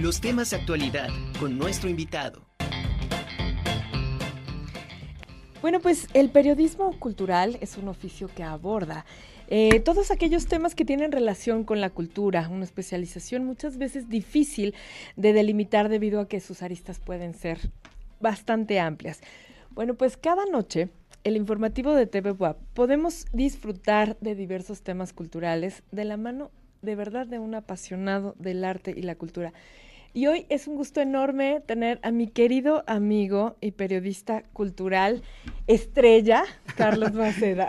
Los temas de actualidad con nuestro invitado. Bueno, pues el periodismo cultural es un oficio que aborda eh, todos aquellos temas que tienen relación con la cultura, una especialización muchas veces difícil de delimitar debido a que sus aristas pueden ser bastante amplias. Bueno, pues cada noche el informativo de TV WAP podemos disfrutar de diversos temas culturales de la mano de verdad de un apasionado del arte y la cultura. Y hoy es un gusto enorme tener a mi querido amigo y periodista cultural, estrella, Carlos Maceda.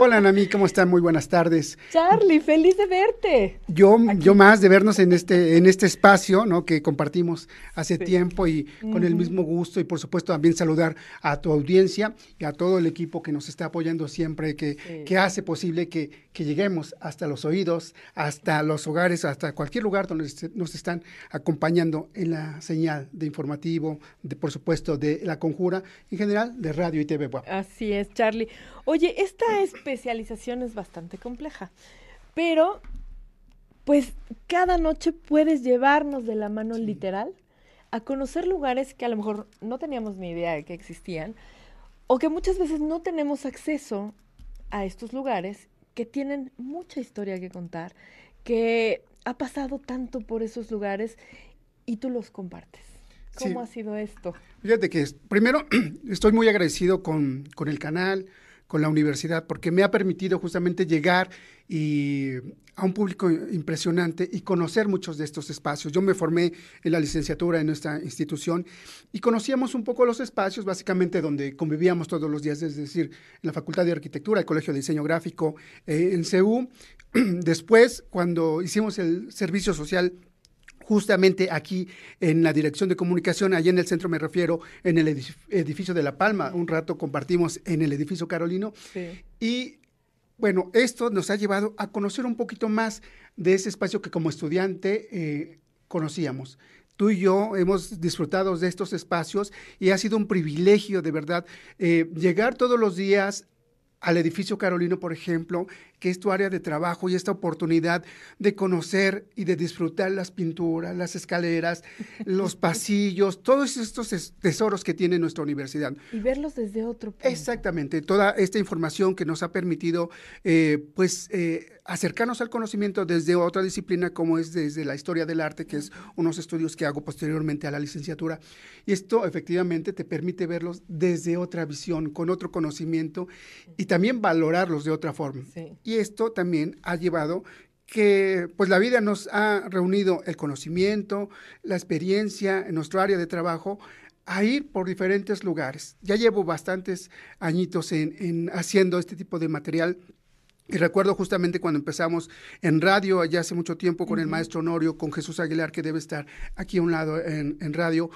Hola, Nami, ¿cómo están? Muy buenas tardes. Charlie, feliz de verte. Yo, yo más de vernos en este, en este espacio, ¿no? Que compartimos hace tiempo y con el mismo gusto y por supuesto también saludar a tu audiencia y a todo el equipo que nos está apoyando siempre, que, que hace posible que, que lleguemos hasta los oídos, hasta los hogares, hasta cualquier lugar donde nos están acompañando en la señal de informativo, de por supuesto de la conjura, en general de radio y TV. Así es, Charlie. Oye, esta especialización es bastante compleja, pero pues cada noche puedes llevarnos de la mano literal a conocer lugares que a lo mejor no teníamos ni idea de que existían o que muchas veces no tenemos acceso a estos lugares que tienen mucha historia que contar, que ha pasado tanto por esos lugares y tú los compartes. ¿Cómo ha sido esto? Fíjate que primero estoy muy agradecido con, con, el canal, con la universidad, porque me ha permitido justamente llegar y a un público impresionante y conocer muchos de estos espacios. Yo me formé en la licenciatura en nuestra institución y conocíamos un poco los espacios, básicamente donde convivíamos todos los días, es decir, en la Facultad de Arquitectura, el Colegio de Diseño Gráfico, eh, en CEU. Después, cuando hicimos el servicio social justamente aquí en la dirección de comunicación, allá en el centro me refiero, en el edificio de La Palma, un rato compartimos en el edificio Carolino. Y bueno, esto nos ha llevado a conocer un poquito más de ese espacio que como estudiante eh, conocíamos. Tú y yo hemos disfrutado de estos espacios y ha sido un privilegio de verdad eh, llegar todos los días al edificio Carolino, por ejemplo, que es tu área de trabajo y esta oportunidad de conocer y de disfrutar las pinturas, las escaleras, los pasillos, todos estos tesoros que tiene nuestra universidad. Y verlos desde otro punto. Exactamente, toda esta información que nos ha permitido, eh, pues, eh, acercarnos al conocimiento desde otra disciplina como es desde la historia del arte, que es unos estudios que hago posteriormente a la licenciatura. Y esto efectivamente te permite verlos desde otra visión, con otro conocimiento y también valorarlos de otra forma. Y esto también ha llevado que pues la vida nos ha reunido el conocimiento, la experiencia en nuestro área de trabajo a ir por diferentes lugares. Ya llevo bastantes añitos en, haciendo este tipo de material y recuerdo justamente cuando empezamos en radio, allá hace mucho tiempo, con el maestro Honorio, con Jesús Aguilar, que debe estar aquí a un lado en, en radio,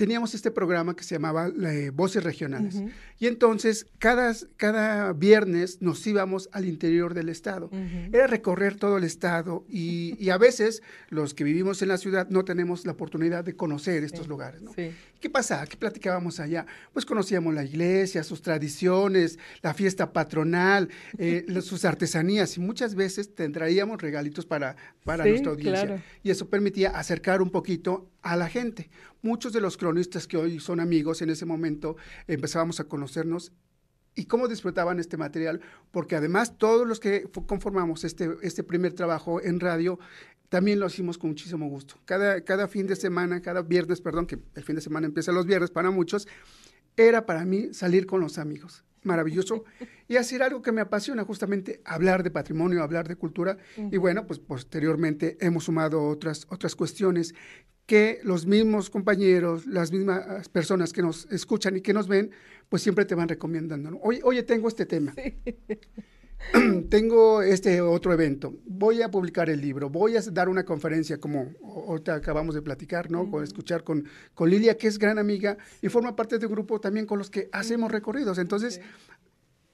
teníamos este programa que se llamaba eh, Voces Regionales. Y entonces, cada, cada viernes nos íbamos al interior del estado. Era recorrer todo el estado y, a veces los que vivimos en la ciudad no tenemos la oportunidad de conocer estos lugares. ¿Qué pasa? ¿Qué platicábamos allá? Pues conocíamos la iglesia, sus tradiciones, la fiesta patronal, eh, sus artesanías y muchas veces te traíamos regalitos para, para nuestra audiencia. Y eso permitía acercar un poquito a la gente. Muchos de los cronistas que hoy son amigos en ese momento empezábamos a conocernos y cómo disfrutaban este material, porque además todos los que conformamos este, este primer trabajo en radio, también lo hicimos con muchísimo gusto. Cada, cada fin de semana, cada viernes, perdón, que el fin de semana empieza los viernes para muchos, era para mí salir con los amigos. Maravilloso. Y hacer algo que me apasiona, justamente hablar de patrimonio, hablar de cultura. Y bueno, pues posteriormente hemos sumado otras, otras cuestiones que los mismos compañeros, las mismas personas que nos escuchan y que nos ven, pues siempre te van recomendando. Oye, oye, tengo este tema. tengo este otro evento. Voy a publicar el libro. Voy a dar una conferencia, como ahorita acabamos de platicar, ¿no? Con escuchar con, con Lilia, que es gran amiga y forma parte de un grupo también con los que hacemos recorridos. Entonces,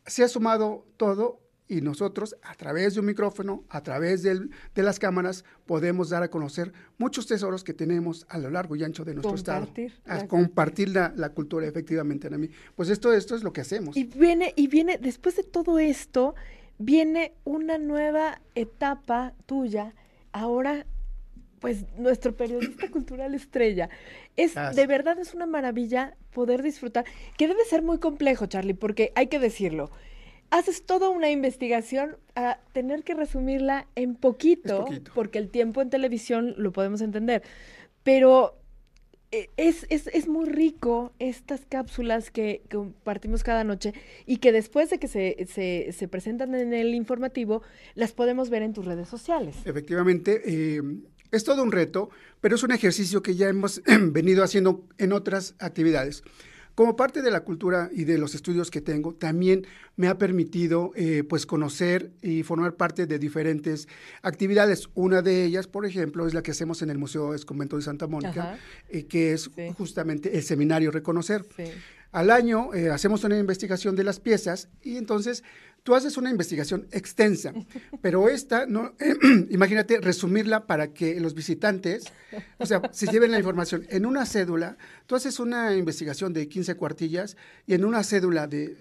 se ha sumado todo y nosotros a través de un micrófono, a través de las cámaras, podemos dar a conocer muchos tesoros que tenemos a lo largo y ancho de nuestro compartir estado. A compartir la, la, cultura, efectivamente, mí Pues esto, esto es lo que hacemos. Y viene, y viene, después de todo esto, viene una nueva etapa tuya, ahora pues nuestro periodista cultural estrella. Es de verdad es una maravilla poder disfrutar, que debe ser muy complejo, Charlie, porque hay que decirlo. Haces toda una investigación a tener que resumirla en poquito, porque el tiempo en televisión lo podemos entender. Pero eh, es, es, es, muy rico estas cápsulas que compartimos cada noche y que después de que se, se, se, presentan en el informativo, las podemos ver en tus redes sociales. Efectivamente, eh, es todo un reto, pero es un ejercicio que ya hemos venido haciendo en otras actividades. Como parte de la cultura y de los estudios que tengo, también me ha permitido eh, pues conocer y formar parte de diferentes actividades. Una de ellas, por ejemplo, es la que hacemos en el Museo Convento de Santa Mónica, eh, que es justamente el seminario Reconocer. Al año eh, hacemos una investigación de las piezas y entonces tú haces una investigación extensa, pero esta, no, imagínate resumirla para que los visitantes, o sea, se lleven la información. En una cédula, tú haces una investigación de 15 cuartillas y en una cédula de...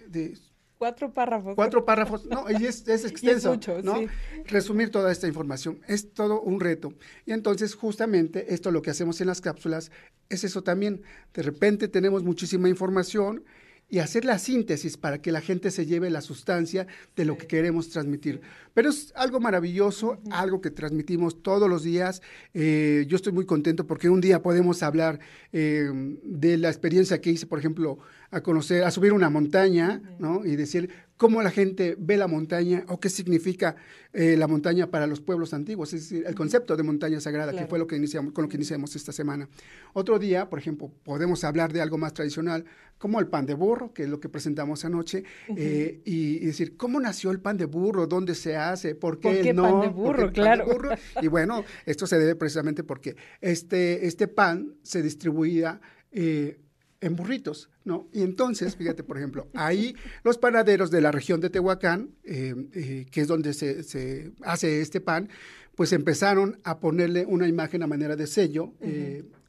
cuatro párrafos. Cuatro párrafos, no, y es, extenso, ¿no? Resumir toda esta información es todo un reto. Y entonces, justamente, esto lo que hacemos en las cápsulas es eso también. De repente tenemos muchísima información y hacer la síntesis para que la gente se lleve la sustancia de lo que queremos transmitir. Pero es algo maravilloso, algo que transmitimos todos los días. Eh, yo estoy muy contento porque un día podemos hablar eh, de la experiencia que hice, por ejemplo, a conocer, a subir una montaña, ¿no? Y decir cómo la gente ve la montaña o qué significa eh, la montaña para los pueblos antiguos, es decir, el concepto de montaña sagrada, que fue lo que iniciamos, con lo que iniciamos esta semana. Otro día, por ejemplo, podemos hablar de algo más tradicional, como el pan de burro, que es lo que presentamos anoche, y, decir, ¿cómo nació el pan de burro? ¿Dónde se hace, por qué, no, pan de burro, claro. Y bueno, esto se debe precisamente porque este, este pan se distribuía eh, en burritos, ¿no? Y entonces, fíjate, por ejemplo, ahí los panaderos de la región de Tehuacán, eh, eh, que es donde se, se, hace este pan, pues empezaron a ponerle una imagen a manera de sello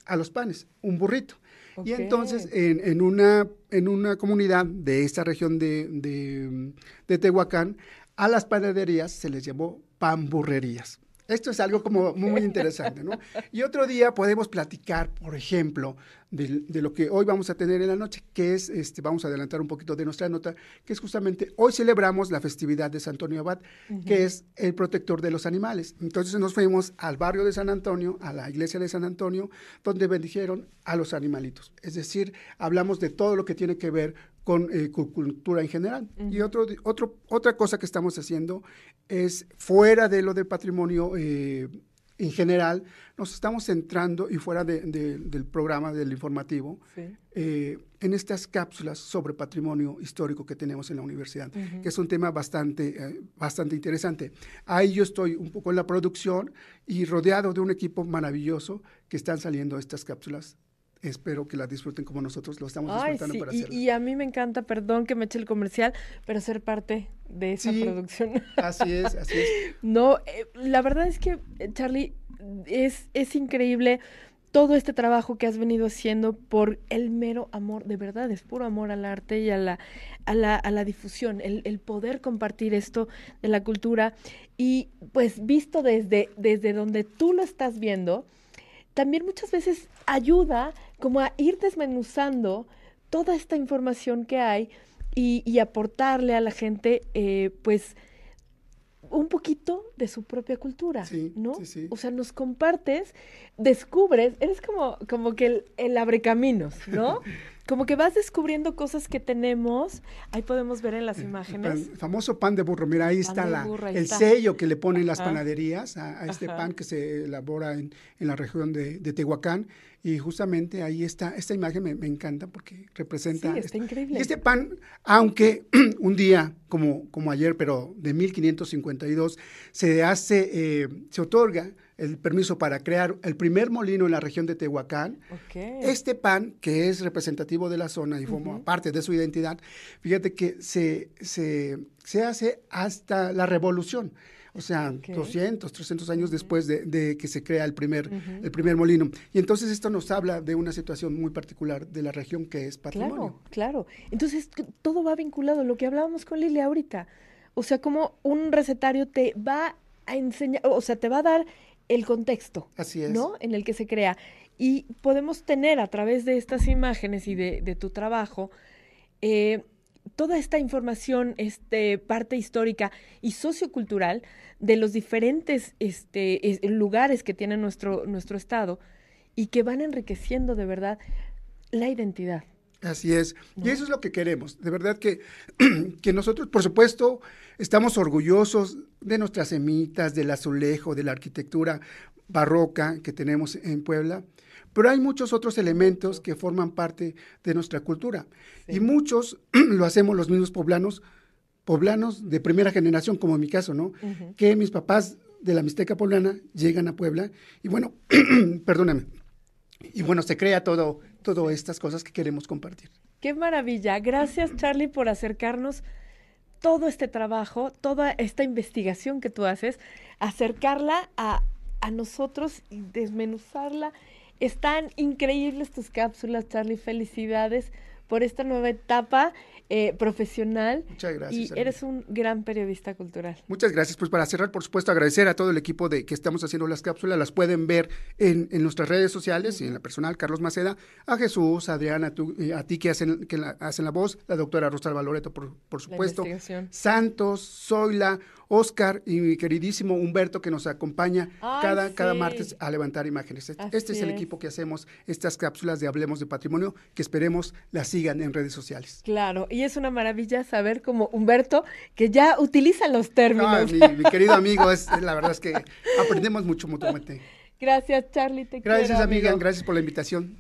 a los panes, un burrito. Y entonces, en, en, una, en una comunidad de esta región de, de, de Tehuacán, a las panaderías se les llamó panburrerías. Esto es algo como muy interesante, ¿no? Y otro día podemos platicar, por ejemplo, de, lo que hoy vamos a tener en la noche, que es, este, vamos a adelantar un poquito de nuestra nota, que es justamente, hoy celebramos la festividad de San Antonio Abad, que es el protector de los animales. Entonces nos fuimos al barrio de San Antonio, a la iglesia de San Antonio, donde bendijeron a los animalitos. Es decir, hablamos de todo lo que tiene que ver con eh, cultura en general. Y otro, otro, otra cosa que estamos haciendo es, fuera de lo del patrimonio eh, en general, nos estamos centrando, y fuera del programa del informativo, eh, en estas cápsulas sobre patrimonio histórico que tenemos en la universidad, que es un tema bastante, bastante interesante. Ahí yo estoy un poco en la producción y rodeado de un equipo maravilloso que están saliendo estas cápsulas espero que la disfruten como nosotros lo estamos disfrutando para y, y, a mí me encanta, perdón que me eche el comercial, pero ser parte de esa producción. Así es, así es. no, eh, la verdad es que, eh, Charlie, es, es increíble todo este trabajo que has venido haciendo por el mero amor, de verdad, es puro amor al arte y a la, a la, a la difusión, el, el, poder compartir esto de la cultura. Y pues visto desde, desde donde tú lo estás viendo, también muchas veces ayuda como a ir desmenuzando toda esta información que hay y, aportarle a la gente, eh, pues, un poquito de su propia cultura, ¿no? O sea, nos compartes, descubres, eres como, como que el, el abre caminos, ¿no? como que vas descubriendo cosas que tenemos. Ahí podemos ver en las imágenes. El famoso pan de burro. Mira, ahí está la, el sello que le ponen las panaderías a, este pan que se elabora en, en la región de, de, Tehuacán. Y justamente ahí está, esta imagen me, me encanta porque representa... Sí, está este, increíble. Y este pan, aunque un día como, como ayer, pero de 1552, se hace, eh, se otorga el permiso para crear el primer molino en la región de Tehuacán. Este pan, que es representativo de la zona y forma parte de su identidad, fíjate que se, se, se hace hasta la revolución. O sea, 200, 300 años después de, que se crea el primer, el primer molino. Y entonces esto nos habla de una situación muy particular de la región que es patrimonio. Claro, claro. Entonces todo va vinculado, lo que hablábamos con Lili ahorita. O sea, como un recetario te va a enseñar, o sea, te va a dar el contexto, Así es. ¿no? En el que se crea. Y podemos tener a través de estas imágenes y de, de tu trabajo eh, toda esta información, este, parte histórica y sociocultural de los diferentes este, es- lugares que tiene nuestro, nuestro estado y que van enriqueciendo de verdad la identidad. Así es. Y eso es lo que queremos. De verdad que, que nosotros, por supuesto, estamos orgullosos de nuestras semitas, del azulejo, de la arquitectura barroca que tenemos en Puebla. Pero hay muchos otros elementos que forman parte de nuestra cultura. Y muchos lo hacemos los mismos poblanos, poblanos de primera generación, como en mi caso, ¿no? Que mis papás de la Mixteca poblana llegan a Puebla y bueno, perdóname. Y bueno, se crea todo, todas estas cosas que queremos compartir. Qué maravilla. Gracias, Charlie, por acercarnos todo este trabajo, toda esta investigación que tú haces, acercarla a, a nosotros y desmenuzarla. Están increíbles tus cápsulas, Charlie. Felicidades por esta nueva etapa eh, profesional. Muchas gracias. Y eres un gran periodista cultural. Muchas gracias. Pues para cerrar, por supuesto, agradecer a todo el equipo de que estamos haciendo las cápsulas. Las pueden ver en, en nuestras redes sociales y en la personal, Carlos Maceda, a Jesús, a Adriana, a, tú- eh, a ti que hacen, que la- hacen la voz, la doctora Rosalba Loreto, por, por supuesto. Santos, Zoila, Oscar y mi queridísimo Humberto que nos acompaña Ay, cada, cada martes a levantar imágenes. Este Así este es el equipo que hacemos estas cápsulas de Hablemos de Patrimonio que esperemos las sigan en redes sociales. Claro, y es una maravilla saber como Humberto que ya utiliza los términos. Ay, mi, mi querido amigo, es, la verdad es que aprendemos mucho mutuamente. Gracias, Charlie. Te Gracias, quiero, amiga. amigo. Gracias por la invitación.